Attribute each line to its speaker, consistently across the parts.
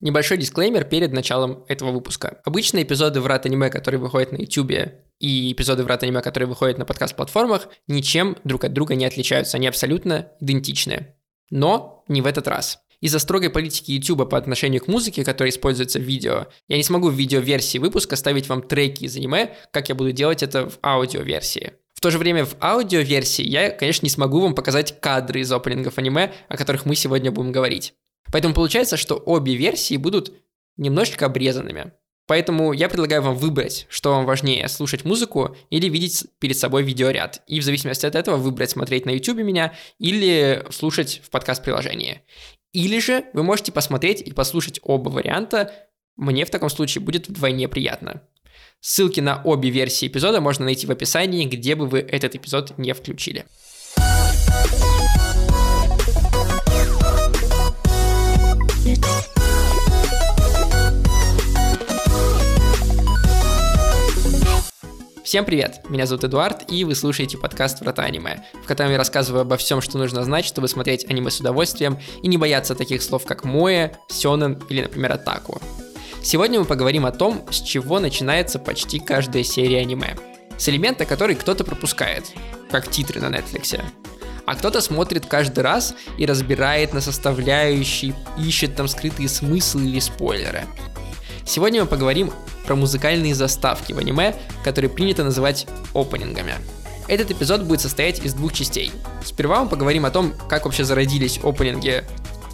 Speaker 1: Небольшой дисклеймер перед началом этого выпуска. Обычные эпизоды врат аниме, которые выходят на YouTube, и эпизоды врат аниме, которые выходят на подкаст-платформах, ничем друг от друга не отличаются. Они абсолютно идентичны. Но не в этот раз. Из-за строгой политики YouTube по отношению к музыке, которая используется в видео, я не смогу в видеоверсии выпуска ставить вам треки из аниме, как я буду делать это в аудиоверсии. В то же время в аудиоверсии я, конечно, не смогу вам показать кадры из опенингов аниме, о которых мы сегодня будем говорить. Поэтому получается, что обе версии будут немножечко обрезанными. Поэтому я предлагаю вам выбрать, что вам важнее, слушать музыку или видеть перед собой видеоряд. И в зависимости от этого выбрать, смотреть на YouTube меня или слушать в подкаст-приложении. Или же вы можете посмотреть и послушать оба варианта. Мне в таком случае будет вдвойне приятно. Ссылки на обе версии эпизода можно найти в описании, где бы вы этот эпизод не включили. Всем привет! Меня зовут Эдуард, и вы слушаете подкаст «Врата аниме», в котором я рассказываю обо всем, что нужно знать, чтобы смотреть аниме с удовольствием и не бояться таких слов, как «моэ», «сёнэн» или, например, «атаку». Сегодня мы поговорим о том, с чего начинается почти каждая серия аниме. С элемента, который кто-то пропускает, как титры на Netflix. А кто-то смотрит каждый раз и разбирает на составляющие, ищет там скрытые смыслы или спойлеры. Сегодня мы поговорим про музыкальные заставки в аниме, которые принято называть опенингами. Этот эпизод будет состоять из двух частей. Сперва мы поговорим о том, как вообще зародились опенинги,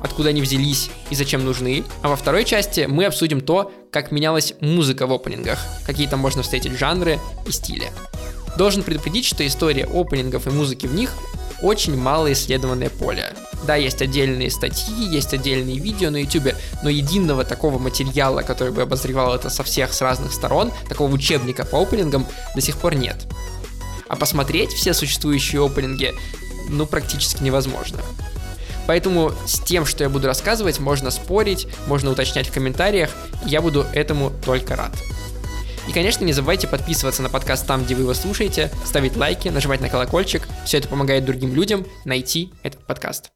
Speaker 1: откуда они взялись и зачем нужны. А во второй части мы обсудим то, как менялась музыка в опенингах, какие там можно встретить жанры и стили. Должен предупредить, что история опенингов и музыки в них очень мало исследованное поле. Да, есть отдельные статьи, есть отдельные видео на YouTube, но единого такого материала, который бы обозревал это со всех, с разных сторон, такого учебника по опенингам, до сих пор нет. А посмотреть все существующие опенинги, ну, практически невозможно. Поэтому с тем, что я буду рассказывать, можно спорить, можно уточнять в комментариях, я буду этому только рад. И, конечно, не забывайте подписываться на подкаст там, где вы его слушаете, ставить лайки, нажимать на колокольчик. Все это помогает другим людям найти этот подкаст.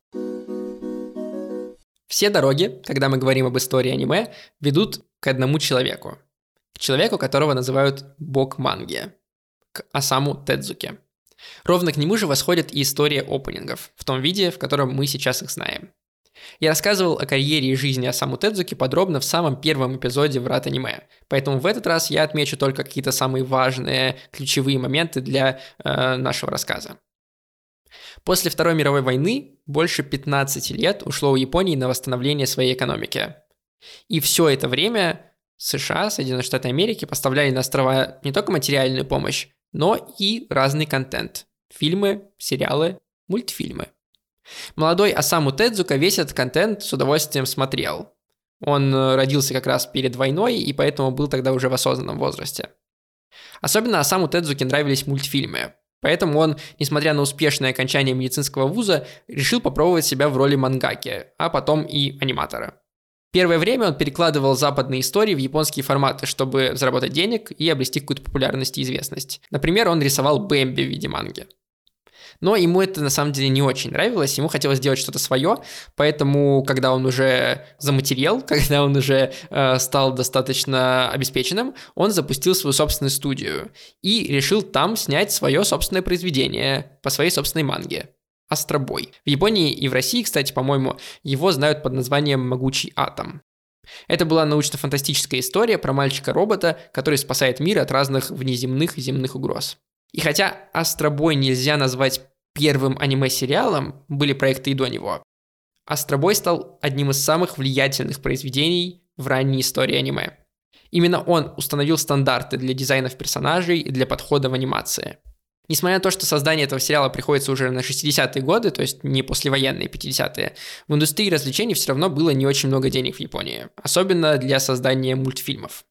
Speaker 1: Все дороги, когда мы говорим об истории аниме, ведут к одному человеку. К человеку, которого называют бог манги. К Асаму Тедзуке. Ровно к нему же восходит и история опенингов, в том виде, в котором мы сейчас их знаем. Я рассказывал о карьере и жизни Асаму Тедзуки подробно в самом первом эпизоде «Врат аниме», поэтому в этот раз я отмечу только какие-то самые важные, ключевые моменты для э, нашего рассказа. После Второй мировой войны больше 15 лет ушло у Японии на восстановление своей экономики. И все это время США, Соединенные Штаты Америки поставляли на острова не только материальную помощь, но и разный контент. Фильмы, сериалы, мультфильмы. Молодой Асаму Тедзука весь этот контент с удовольствием смотрел. Он э, родился как раз перед войной и поэтому был тогда уже в осознанном возрасте. Особенно Асаму Тедзуке нравились мультфильмы, поэтому он, несмотря на успешное окончание медицинского вуза, решил попробовать себя в роли мангаки, а потом и аниматора. Первое время он перекладывал западные истории в японские форматы, чтобы заработать денег и обрести какую-то популярность и известность. Например, он рисовал Бэмби в виде манги. Но ему это на самом деле не очень нравилось, ему хотелось сделать что-то свое, поэтому, когда он уже заматерел, когда он уже э, стал достаточно обеспеченным, он запустил свою собственную студию и решил там снять свое собственное произведение по своей собственной манге. Астробой. В Японии и в России, кстати, по-моему, его знают под названием «Могучий атом». Это была научно-фантастическая история про мальчика-робота, который спасает мир от разных внеземных и земных угроз. И хотя «Астробой» нельзя назвать первым аниме-сериалом, были проекты и до него, «Астробой» стал одним из самых влиятельных произведений в ранней истории аниме. Именно он установил стандарты для дизайнов персонажей и для подхода в анимации. Несмотря на то, что создание этого сериала приходится уже на 60-е годы, то есть не послевоенные 50-е, в индустрии развлечений все равно было не очень много денег в Японии, особенно для создания мультфильмов.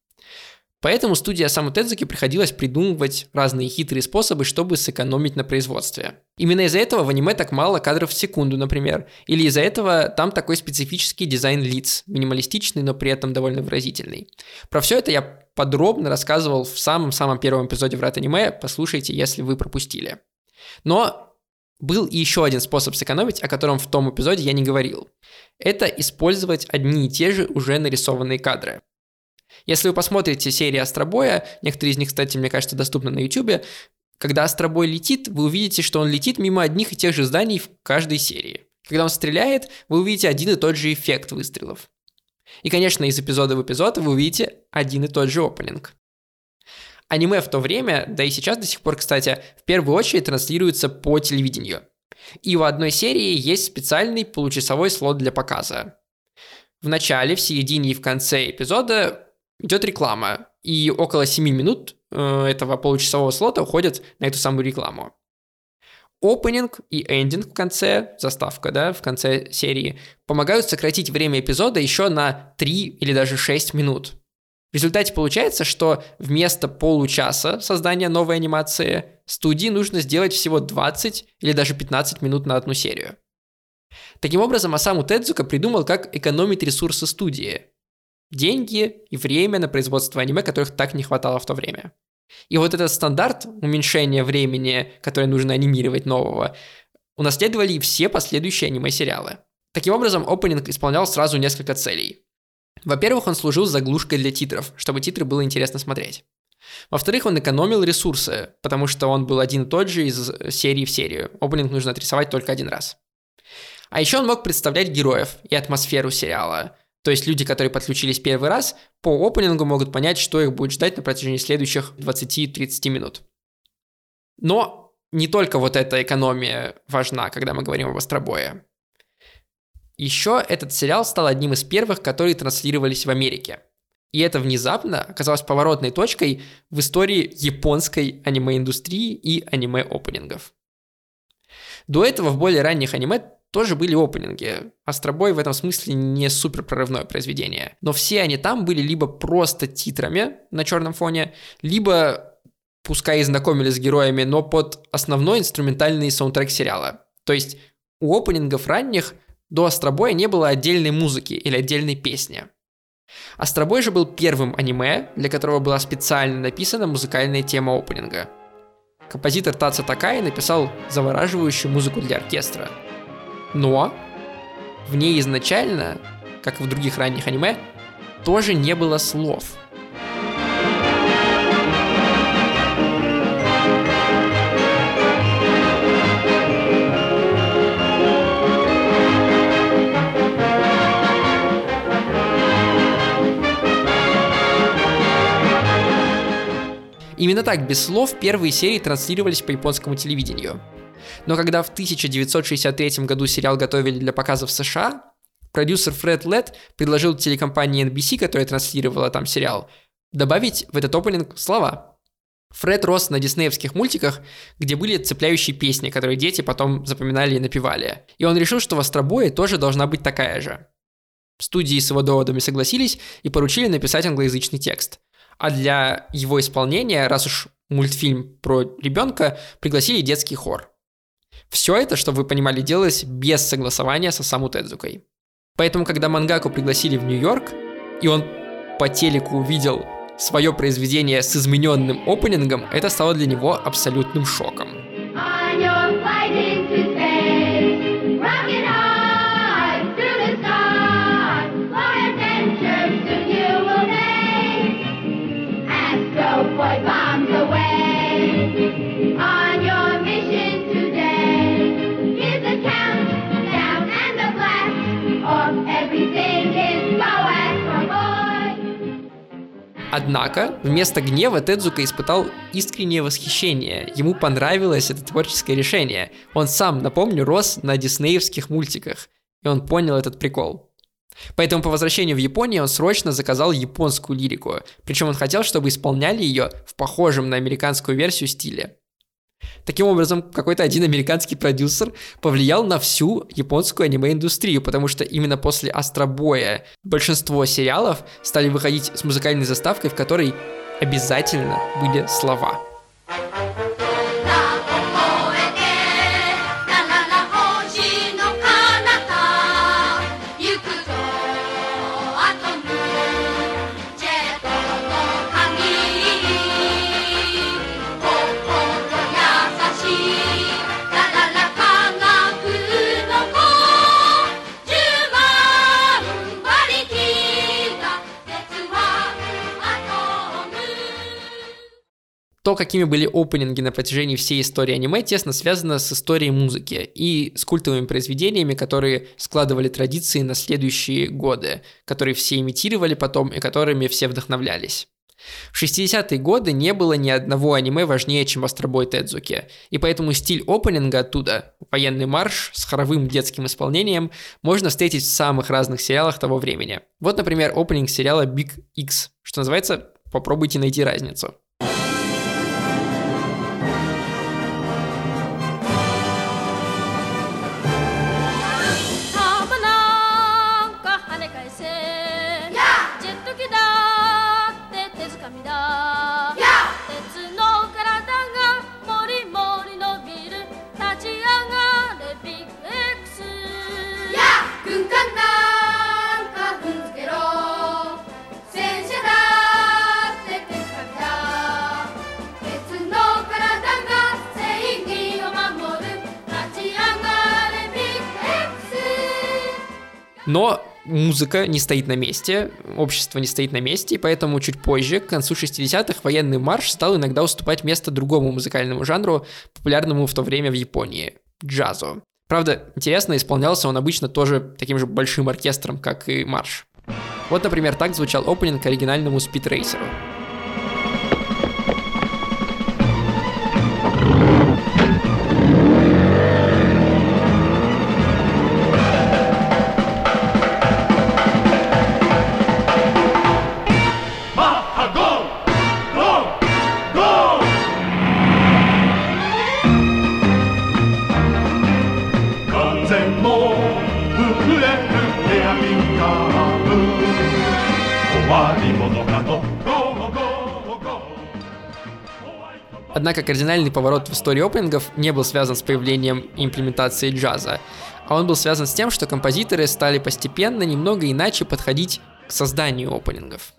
Speaker 1: Поэтому студия Саму Тедзуки приходилось придумывать разные хитрые способы, чтобы сэкономить на производстве. Именно из-за этого в аниме так мало кадров в секунду, например. Или из-за этого там такой специфический дизайн лиц, минималистичный, но при этом довольно выразительный. Про все это я подробно рассказывал в самом-самом первом эпизоде «Врат аниме», послушайте, если вы пропустили. Но Был и еще один способ сэкономить, о котором в том эпизоде я не говорил. Это использовать одни и те же уже нарисованные кадры. Если вы посмотрите серии Астробоя, некоторые из них, кстати, мне кажется, доступны на YouTube, когда Астробой летит, вы увидите, что он летит мимо одних и тех же зданий в каждой серии. Когда он стреляет, вы увидите один и тот же эффект выстрелов. И, конечно, из эпизода в эпизод вы увидите один и тот же опенинг. Аниме в то время, да и сейчас до сих пор, кстати, в первую очередь транслируется по телевидению. И в одной серии есть специальный получасовой слот для показа. В начале, в середине и в конце эпизода идет реклама, и около 7 минут э, этого получасового слота уходят на эту самую рекламу. Опенинг и эндинг в конце, заставка, да, в конце серии, помогают сократить время эпизода еще на 3 или даже 6 минут. В результате получается, что вместо получаса создания новой анимации студии нужно сделать всего 20 или даже 15 минут на одну серию. Таким образом, Асаму Тедзука придумал, как экономить ресурсы студии. Деньги и время на производство аниме, которых так не хватало в то время. И вот этот стандарт уменьшения времени, которое нужно анимировать нового, унаследовали и все последующие аниме-сериалы. Таким образом, опенинг исполнял сразу несколько целей. Во-первых, он служил заглушкой для титров, чтобы титры было интересно смотреть. Во-вторых, он экономил ресурсы, потому что он был один и тот же из серии в серию. Опенинг нужно отрисовать только один раз. А еще он мог представлять героев и атмосферу сериала. То есть люди, которые подключились первый раз, по опенингу могут понять, что их будет ждать на протяжении следующих 20-30 минут. Но не только вот эта экономия важна, когда мы говорим об Остробое. Еще этот сериал стал одним из первых, которые транслировались в Америке. И это внезапно оказалось поворотной точкой в истории японской аниме-индустрии и аниме-опенингов. До этого в более ранних аниме тоже были опенинги. Астробой в этом смысле не супер прорывное произведение. Но все они там были либо просто титрами на черном фоне, либо пускай и знакомились с героями, но под основной инструментальный саундтрек сериала. То есть у опенингов ранних – до Астробоя не было отдельной музыки или отдельной песни. Астробой же был первым аниме, для которого была специально написана музыкальная тема опенинга. Композитор Таца Такай написал завораживающую музыку для оркестра. Но в ней изначально, как и в других ранних аниме, тоже не было слов – Именно так, без слов, первые серии транслировались по японскому телевидению. Но когда в 1963 году сериал готовили для показа в США, продюсер Фред Летт предложил телекомпании NBC, которая транслировала там сериал, добавить в этот опенинг слова. Фред рос на диснеевских мультиках, где были цепляющие песни, которые дети потом запоминали и напевали. И он решил, что в Остробое тоже должна быть такая же. Студии с его доводами согласились и поручили написать англоязычный текст. А для его исполнения, раз уж мультфильм про ребенка, пригласили детский хор. Все это, чтобы вы понимали, делалось без согласования со Саму Тедзукой. Поэтому, когда Мангаку пригласили в Нью-Йорк, и он по телеку увидел свое произведение с измененным опенингом, это стало для него абсолютным шоком. Однако, вместо гнева Тедзука испытал искреннее восхищение. Ему понравилось это творческое решение. Он сам, напомню, рос на диснеевских мультиках. И он понял этот прикол. Поэтому по возвращению в Японию он срочно заказал японскую лирику. Причем он хотел, чтобы исполняли ее в похожем на американскую версию стиле. Таким образом, какой-то один американский продюсер повлиял на всю японскую аниме-индустрию, потому что именно после Астробоя большинство сериалов стали выходить с музыкальной заставкой, в которой обязательно были слова. То, какими были опенинги на протяжении всей истории аниме, тесно связано с историей музыки и с культовыми произведениями, которые складывали традиции на следующие годы, которые все имитировали потом и которыми все вдохновлялись. В 60-е годы не было ни одного аниме важнее, чем «Астробой Тедзуки», и поэтому стиль опенинга оттуда, военный марш с хоровым детским исполнением, можно встретить в самых разных сериалах того времени. Вот, например, опенинг сериала Big X, что называется «Попробуйте найти разницу». Но музыка не стоит на месте, общество не стоит на месте, и поэтому чуть позже, к концу 60-х, военный марш стал иногда уступать место другому музыкальному жанру, популярному в то время в Японии – джазу. Правда, интересно, исполнялся он обычно тоже таким же большим оркестром, как и марш. Вот, например, так звучал опенинг к оригинальному спидрейсеру. Однако кардинальный поворот в истории опенингов не был связан с появлением и имплементацией джаза, а он был связан с тем, что композиторы стали постепенно немного иначе подходить к созданию опенингов.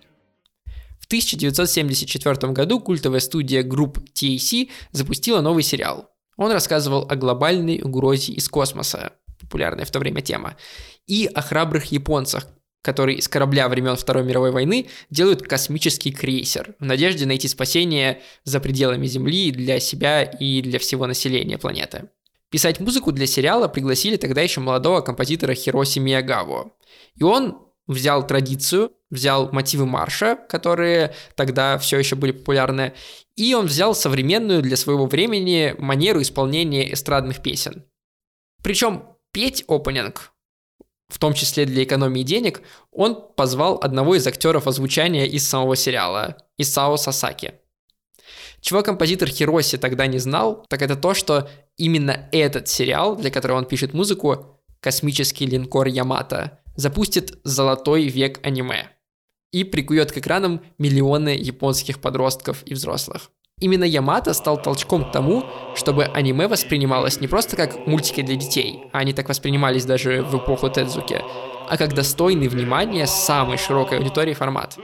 Speaker 1: В 1974 году культовая студия групп TAC запустила новый сериал. Он рассказывал о глобальной угрозе из космоса, популярная в то время тема, и о храбрых японцах, которые из корабля времен Второй мировой войны делают космический крейсер в надежде найти спасение за пределами Земли для себя и для всего населения планеты. Писать музыку для сериала пригласили тогда еще молодого композитора Хироси Миягаву. И он взял традицию, взял мотивы марша, которые тогда все еще были популярны, и он взял современную для своего времени манеру исполнения эстрадных песен. Причем петь опенинг в том числе для экономии денег, он позвал одного из актеров озвучания из самого сериала, Исао Сасаки. Чего композитор Хироси тогда не знал, так это то, что именно этот сериал, для которого он пишет музыку, «Космический линкор Ямато», запустит золотой век аниме и прикует к экранам миллионы японских подростков и взрослых. Именно Ямато стал толчком к тому, чтобы аниме воспринималось не просто как мультики для детей, а они так воспринимались даже в эпоху Тедзуки, а как достойный внимания самой широкой аудитории формат.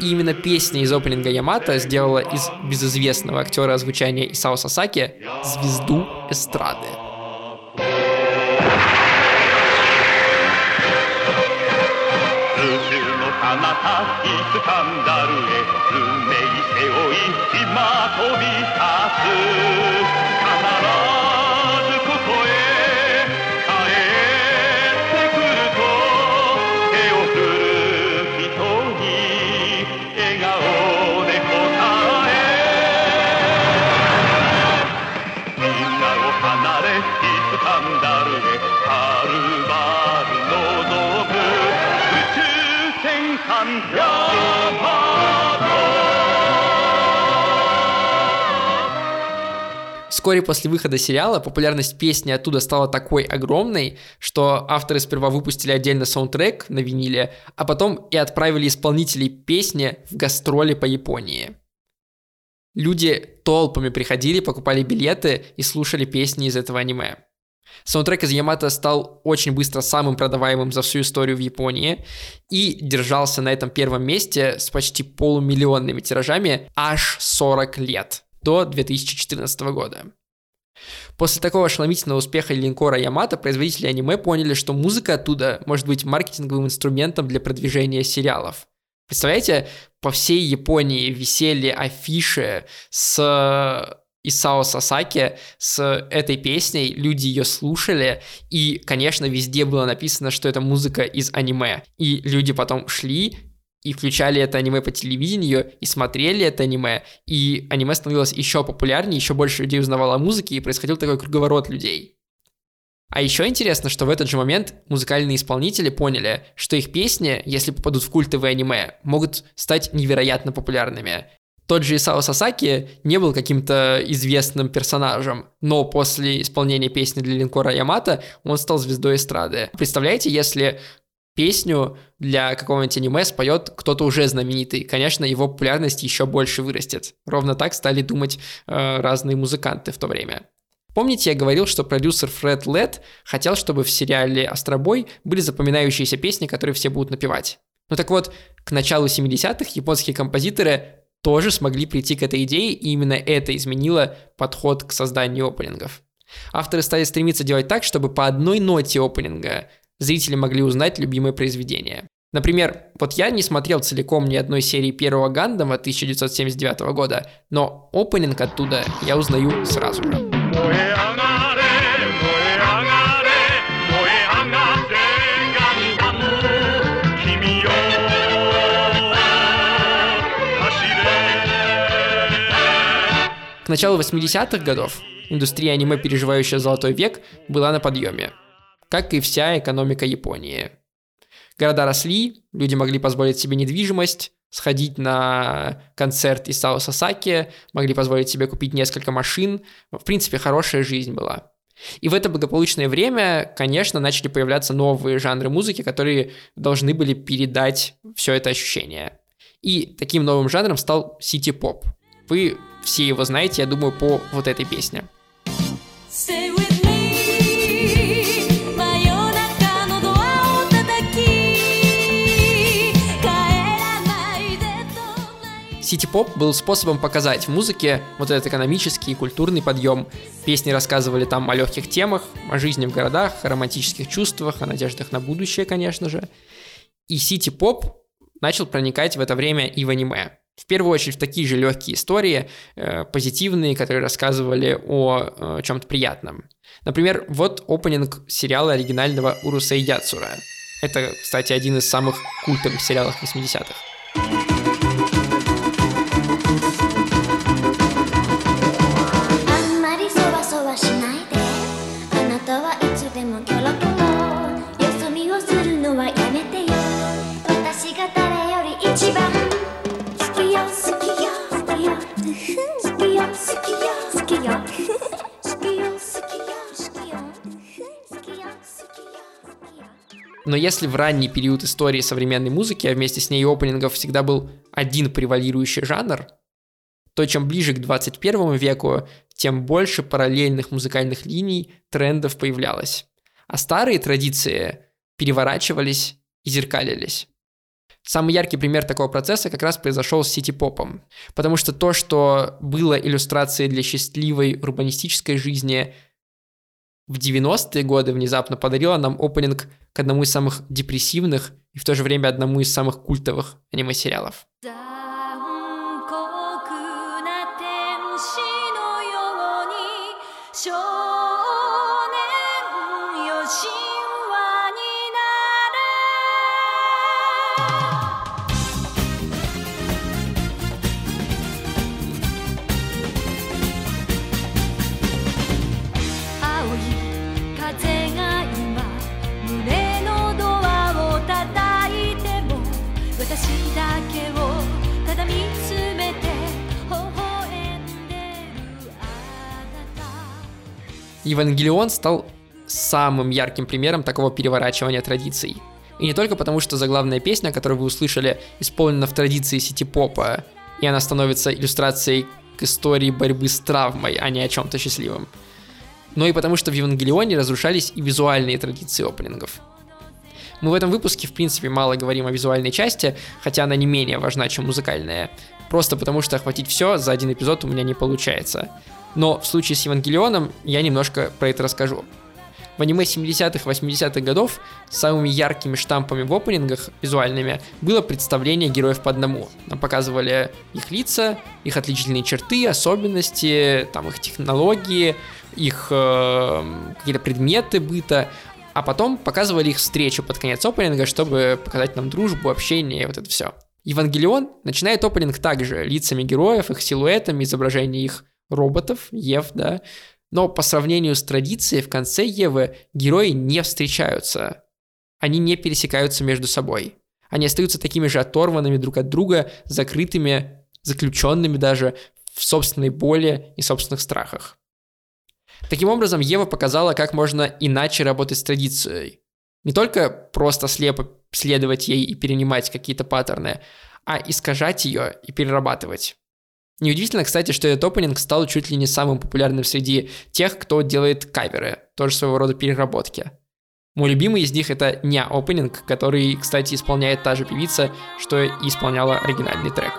Speaker 1: И именно песня из опенинга Ямато сделала из безызвестного актера озвучания Исао Сасаки звезду эстрады. 彼飛び立つ。Вскоре после выхода сериала популярность песни оттуда стала такой огромной, что авторы сперва выпустили отдельно саундтрек на виниле, а потом и отправили исполнителей песни в гастроли по Японии. Люди толпами приходили, покупали билеты и слушали песни из этого аниме. Саундтрек из Ямато стал очень быстро самым продаваемым за всю историю в Японии и держался на этом первом месте с почти полумиллионными тиражами аж 40 лет, до 2014 года. После такого ошеломительного успеха линкора Ямато производители аниме поняли, что музыка оттуда может быть маркетинговым инструментом для продвижения сериалов. Представляете, по всей Японии висели афиши с Исао Сасаки с этой песней, люди ее слушали, и, конечно, везде было написано, что это музыка из аниме. И люди потом шли и включали это аниме по телевидению, и смотрели это аниме, и аниме становилось еще популярнее, еще больше людей узнавало о музыке, и происходил такой круговорот людей. А еще интересно, что в этот же момент музыкальные исполнители поняли, что их песни, если попадут в культовые аниме, могут стать невероятно популярными. Тот же Исао Сасаки не был каким-то известным персонажем, но после исполнения песни для линкора Ямато он стал звездой эстрады. Представляете, если песню для какого-нибудь аниме споет кто-то уже знаменитый, конечно, его популярность еще больше вырастет. Ровно так стали думать э, разные музыканты в то время. Помните, я говорил, что продюсер Фред Лед хотел, чтобы в сериале «Астробой» были запоминающиеся песни, которые все будут напевать. Ну так вот, к началу 70-х японские композиторы тоже смогли прийти к этой идее, и именно это изменило подход к созданию опенингов. Авторы стали стремиться делать так, чтобы по одной ноте опенинга зрители могли узнать любимое произведение. Например, вот я не смотрел целиком ни одной серии первого Гандама 1979 года, но опенинг оттуда я узнаю сразу же. К началу 80-х годов индустрия аниме, переживающая золотой век, была на подъеме, как и вся экономика Японии. Города росли, люди могли позволить себе недвижимость, сходить на концерт Исао Сасаки, могли позволить себе купить несколько машин. В принципе, хорошая жизнь была. И в это благополучное время, конечно, начали появляться новые жанры музыки, которые должны были передать все это ощущение. И таким новым жанром стал сити-поп. Вы все его знаете, я думаю, по вот этой песне. Сити-поп был способом показать в музыке вот этот экономический и культурный подъем. Песни рассказывали там о легких темах, о жизни в городах, о романтических чувствах, о надеждах на будущее, конечно же. И сити-поп начал проникать в это время и в аниме. В первую очередь в такие же легкие истории, э, позитивные, которые рассказывали о э, чем-то приятном. Например, вот опенинг сериала оригинального Урусей Яцура. Это, кстати, один из самых культовых сериалов 80-х. Но если в ранний период истории современной музыки, а вместе с ней опенингов всегда был один превалирующий жанр, то чем ближе к 21 веку, тем больше параллельных музыкальных линий, трендов появлялось. А старые традиции переворачивались и зеркалились. Самый яркий пример такого процесса как раз произошел с сити-попом. Потому что то, что было иллюстрацией для счастливой урбанистической жизни в 90-е годы, внезапно подарило нам опенинг к одному из самых депрессивных и в то же время одному из самых культовых аниме-сериалов. Sure. 'Евангелион' стал самым ярким примером такого переворачивания традиций. И не только потому, что заглавная песня, которую вы услышали, исполнена в традиции сити-попа, и она становится иллюстрацией к истории борьбы с травмой, а не о чем-то счастливом. Но и потому, что в Евангелионе разрушались и визуальные традиции опенингов. Мы в этом выпуске, в принципе, мало говорим о визуальной части, хотя она не менее важна, чем музыкальная. Просто потому, что охватить все за один эпизод у меня не получается. Но в случае с Евангелионом я немножко про это расскажу. В аниме 70-х, 80-х годов самыми яркими штампами в опенингах визуальными было представление героев по одному. Нам показывали их лица, их отличительные черты, особенности, там их технологии, их э, какие-то предметы быта, а потом показывали их встречу под конец опенинга, чтобы показать нам дружбу, общение и вот это все. Евангелион начинает опенинг также лицами героев, их силуэтами, изображение их роботов, Ев, да, но по сравнению с традицией в конце Евы герои не встречаются. Они не пересекаются между собой. Они остаются такими же оторванными друг от друга, закрытыми, заключенными даже в собственной боли и собственных страхах. Таким образом, Ева показала, как можно иначе работать с традицией. Не только просто слепо следовать ей и перенимать какие-то паттерны, а искажать ее и перерабатывать. Неудивительно, кстати, что этот опенинг стал чуть ли не самым популярным среди тех, кто делает каверы, тоже своего рода переработки. Мой любимый из них это не опенинг, который, кстати, исполняет та же певица, что и исполняла оригинальный трек.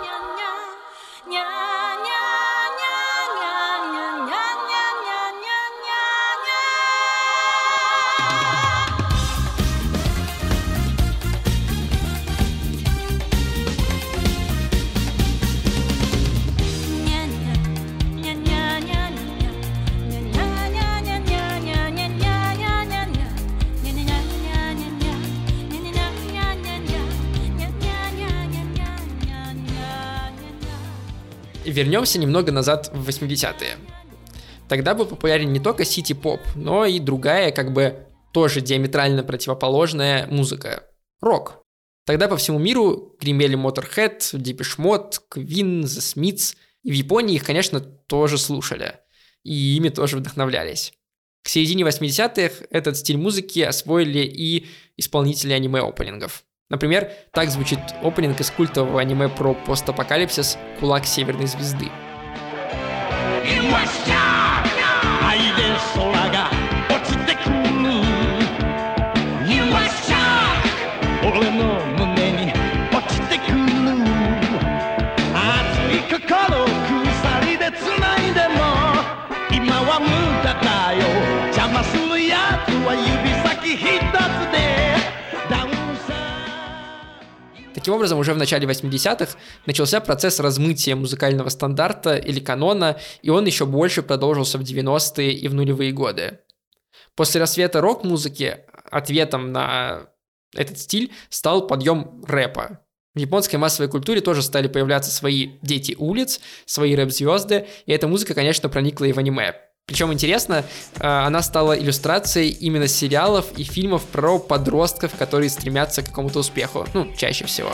Speaker 1: Вернемся немного назад в 80-е. Тогда был популярен не только сити-поп, но и другая, как бы тоже диаметрально противоположная музыка – рок. Тогда по всему миру гремели Motorhead, Depeche Mode, Queen, The Smiths, и в Японии их, конечно, тоже слушали, и ими тоже вдохновлялись. К середине 80-х этот стиль музыки освоили и исполнители аниме-опенингов. Например, так звучит опенинг из культового аниме про постапокалипсис «Кулак Северной Звезды». Таким образом, уже в начале 80-х начался процесс размытия музыкального стандарта или канона, и он еще больше продолжился в 90-е и в нулевые годы. После рассвета рок-музыки ответом на этот стиль стал подъем рэпа. В японской массовой культуре тоже стали появляться свои дети улиц, свои рэп-звезды, и эта музыка, конечно, проникла и в аниме. Причем интересно, э, она стала иллюстрацией именно сериалов и фильмов про подростков, которые стремятся к какому-то успеху. Ну, чаще всего.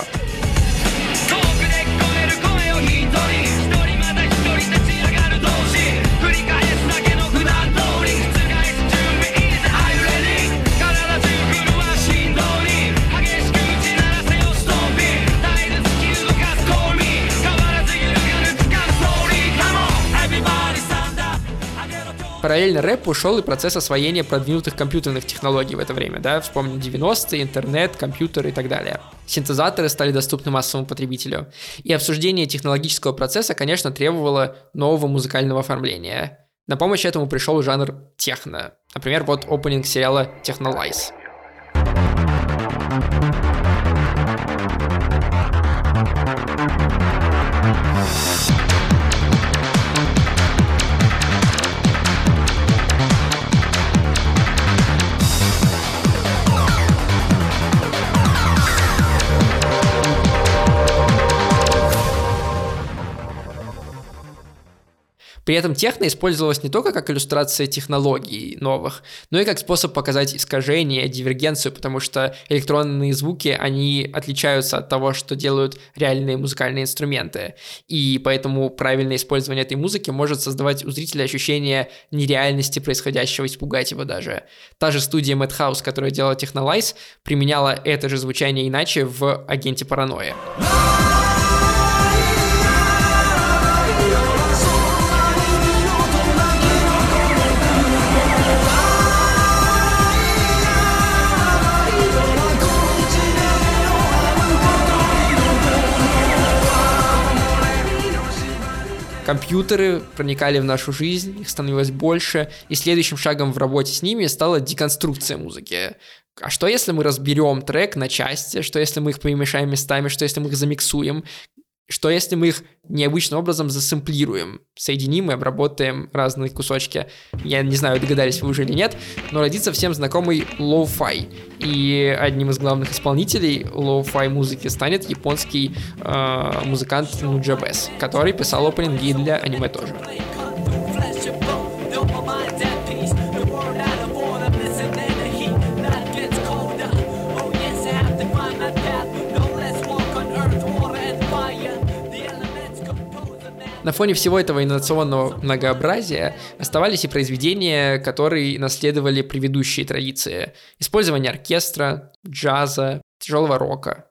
Speaker 2: Параллельно рэпу ушел и процесс освоения продвинутых компьютерных технологий в это время, да, вспомним 90-е, интернет, компьютеры и так далее. Синтезаторы стали доступны массовому потребителю. И обсуждение технологического процесса, конечно, требовало нового музыкального оформления. На помощь этому пришел жанр техно. Например, вот опенинг сериала Technolize.
Speaker 1: При этом техно использовалось не только как иллюстрация технологий новых, но и как способ показать искажение, дивергенцию, потому что электронные звуки, они отличаются от того, что делают реальные музыкальные инструменты. И поэтому правильное использование этой музыки может создавать у зрителя ощущение нереальности происходящего, испугать его даже. Та же студия Madhouse, которая делала Technolize, применяла это же звучание иначе в «Агенте паранойи». Компьютеры проникали в нашу жизнь, их становилось больше, и следующим шагом в работе с ними стала деконструкция музыки. А что если мы разберем трек на части? Что если мы их перемешаем местами? Что если мы их замиксуем? Что если мы их необычным образом засэмплируем, соединим и обработаем разные кусочки? Я не знаю, догадались вы уже или нет, но родится всем знакомый lo-fi. И одним из главных исполнителей lo-fi музыки станет японский э, музыкант Nujabes, который писал опенинги для аниме тоже. На фоне всего этого инновационного многообразия оставались и произведения, которые наследовали предыдущие традиции. Использование оркестра, джаза, тяжелого рока.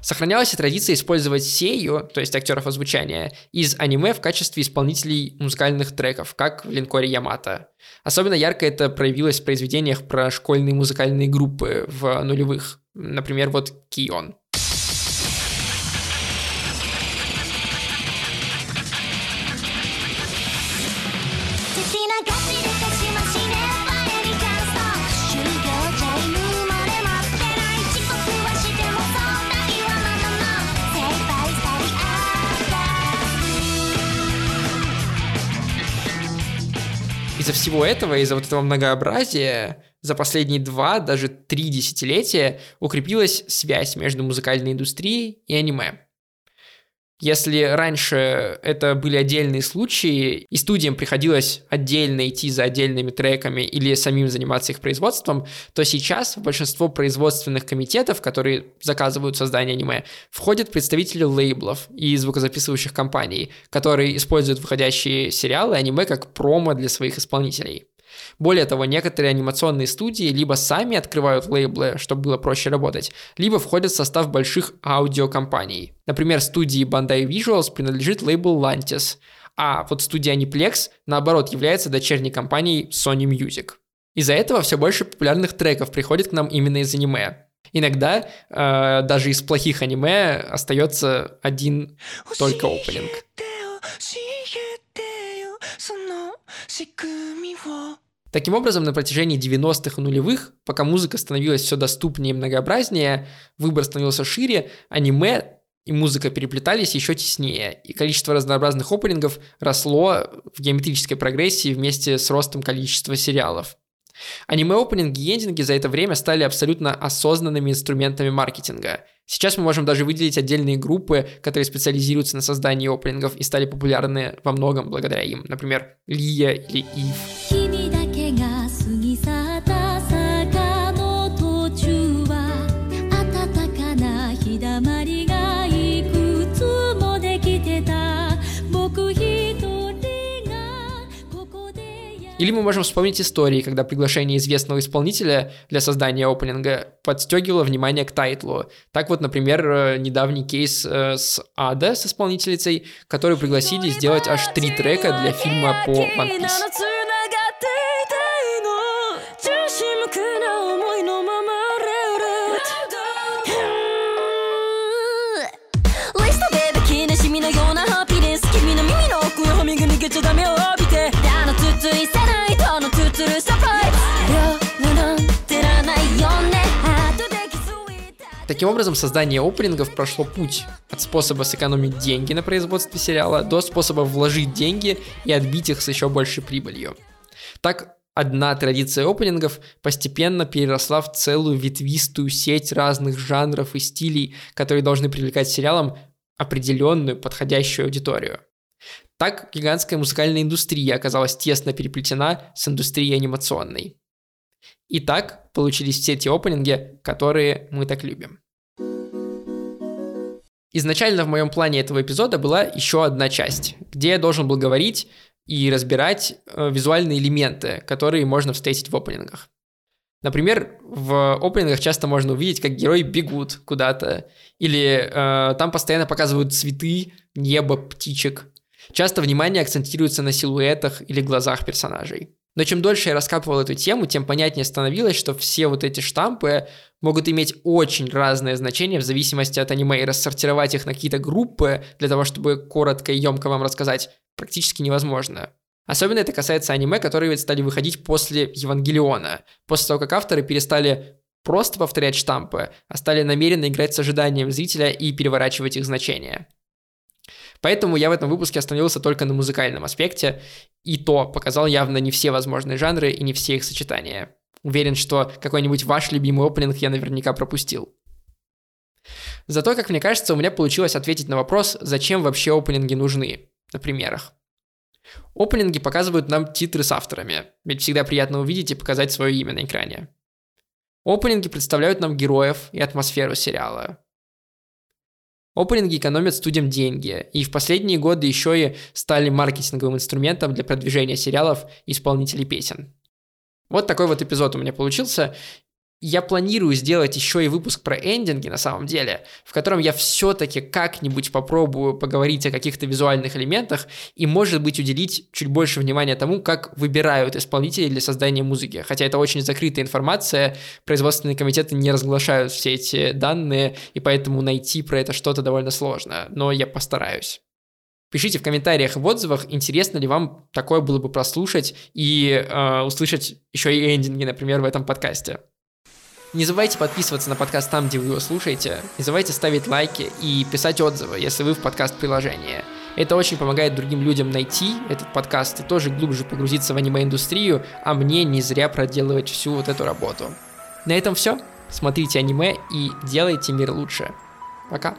Speaker 1: Сохранялась и традиция использовать сею, то есть актеров озвучания, из аниме в качестве исполнителей музыкальных треков, как в линкоре Ямато. Особенно ярко это проявилось в произведениях про школьные музыкальные группы в нулевых, например, вот Кион. Из-за всего этого, из-за вот этого многообразия, за последние два, даже три десятилетия укрепилась связь между музыкальной индустрией и аниме. Если раньше это были отдельные случаи, и студиям приходилось отдельно идти за отдельными треками или самим заниматься их производством, то сейчас в большинство производственных комитетов, которые заказывают создание аниме, входят представители лейблов и звукозаписывающих компаний, которые используют выходящие сериалы аниме как промо для своих исполнителей. Более того, некоторые анимационные студии либо сами открывают лейблы, чтобы было проще работать, либо входят в состав больших аудиокомпаний. Например, студии Bandai Visuals принадлежит лейбл Lantis, а вот студия Aniplex, наоборот, является дочерней компанией Sony Music. Из-за этого все больше популярных треков приходит к нам именно из аниме. Иногда э, даже из плохих аниме остается один только опенинг. Таким образом, на протяжении 90-х и нулевых, пока музыка становилась все доступнее и многообразнее, выбор становился шире, аниме и музыка переплетались еще теснее, и количество разнообразных опенингов росло в геометрической прогрессии вместе с ростом количества сериалов. Аниме-опенинги и эндинги за это время стали абсолютно осознанными инструментами маркетинга. Сейчас мы можем даже выделить отдельные группы, которые специализируются на создании опенингов и стали популярны во многом благодаря им. Например, Лия или Ив. Или мы можем вспомнить истории, когда приглашение известного исполнителя для создания опенинга подстегивало внимание к тайтлу. Так вот, например, э, недавний кейс э, с Ада, с исполнительницей, которую пригласили сделать аж три трека для фильма по One Piece. Таким образом, создание опенингов прошло путь от способа сэкономить деньги на производстве сериала до способа вложить деньги и отбить их с еще большей прибылью. Так, одна традиция опенингов постепенно переросла в целую ветвистую сеть разных жанров и стилей, которые должны привлекать сериалам определенную подходящую аудиторию. Так гигантская музыкальная индустрия оказалась тесно переплетена с индустрией анимационной. И так получились все те опенинги, которые мы так любим. Изначально в моем плане этого эпизода была еще одна часть, где я должен был говорить и разбирать э, визуальные элементы, которые можно встретить в опенингах. Например, в опенингах часто можно увидеть, как герои бегут куда-то, или э, там постоянно показывают цветы, небо, птичек. Часто внимание акцентируется на силуэтах или глазах персонажей. Но чем дольше я раскапывал эту тему, тем понятнее становилось, что все вот эти штампы могут иметь очень разное значение в зависимости от аниме, и рассортировать их на какие-то группы для того, чтобы коротко и емко вам рассказать, практически невозможно. Особенно это касается аниме, которые стали выходить после Евангелиона, после того, как авторы перестали просто повторять штампы, а стали намеренно играть с ожиданием зрителя и переворачивать их значения. Поэтому я в этом выпуске остановился только на музыкальном аспекте, и то показал явно не все возможные жанры и не все их сочетания. Уверен, что какой-нибудь ваш любимый опенинг я наверняка пропустил. Зато, как мне кажется, у меня получилось ответить на вопрос, зачем вообще опенинги нужны, на примерах. Опенинги показывают нам титры с авторами, ведь всегда приятно увидеть и показать свое имя на экране. Опенинги представляют нам героев и атмосферу сериала. Опенинги экономят студиям деньги, и в последние годы еще и стали маркетинговым инструментом для продвижения сериалов и исполнителей песен. Вот такой вот эпизод у меня получился, я планирую сделать еще и выпуск про эндинги на самом деле, в котором я все-таки как-нибудь попробую поговорить о каких-то визуальных элементах и, может быть, уделить чуть больше внимания тому, как выбирают исполнителей для создания музыки. Хотя это очень закрытая информация, производственные комитеты не разглашают все эти данные, и поэтому найти про это что-то довольно сложно, но я постараюсь. Пишите в комментариях и в отзывах, интересно ли вам такое было бы прослушать и э, услышать еще и эндинги, например, в этом подкасте. Не забывайте подписываться на подкаст там, где вы его слушаете. Не забывайте ставить лайки и писать отзывы, если вы в подкаст-приложении. Это очень помогает другим людям найти этот подкаст и тоже глубже погрузиться в аниме-индустрию, а мне не зря проделывать всю вот эту работу. На этом все. Смотрите аниме и делайте мир лучше. Пока.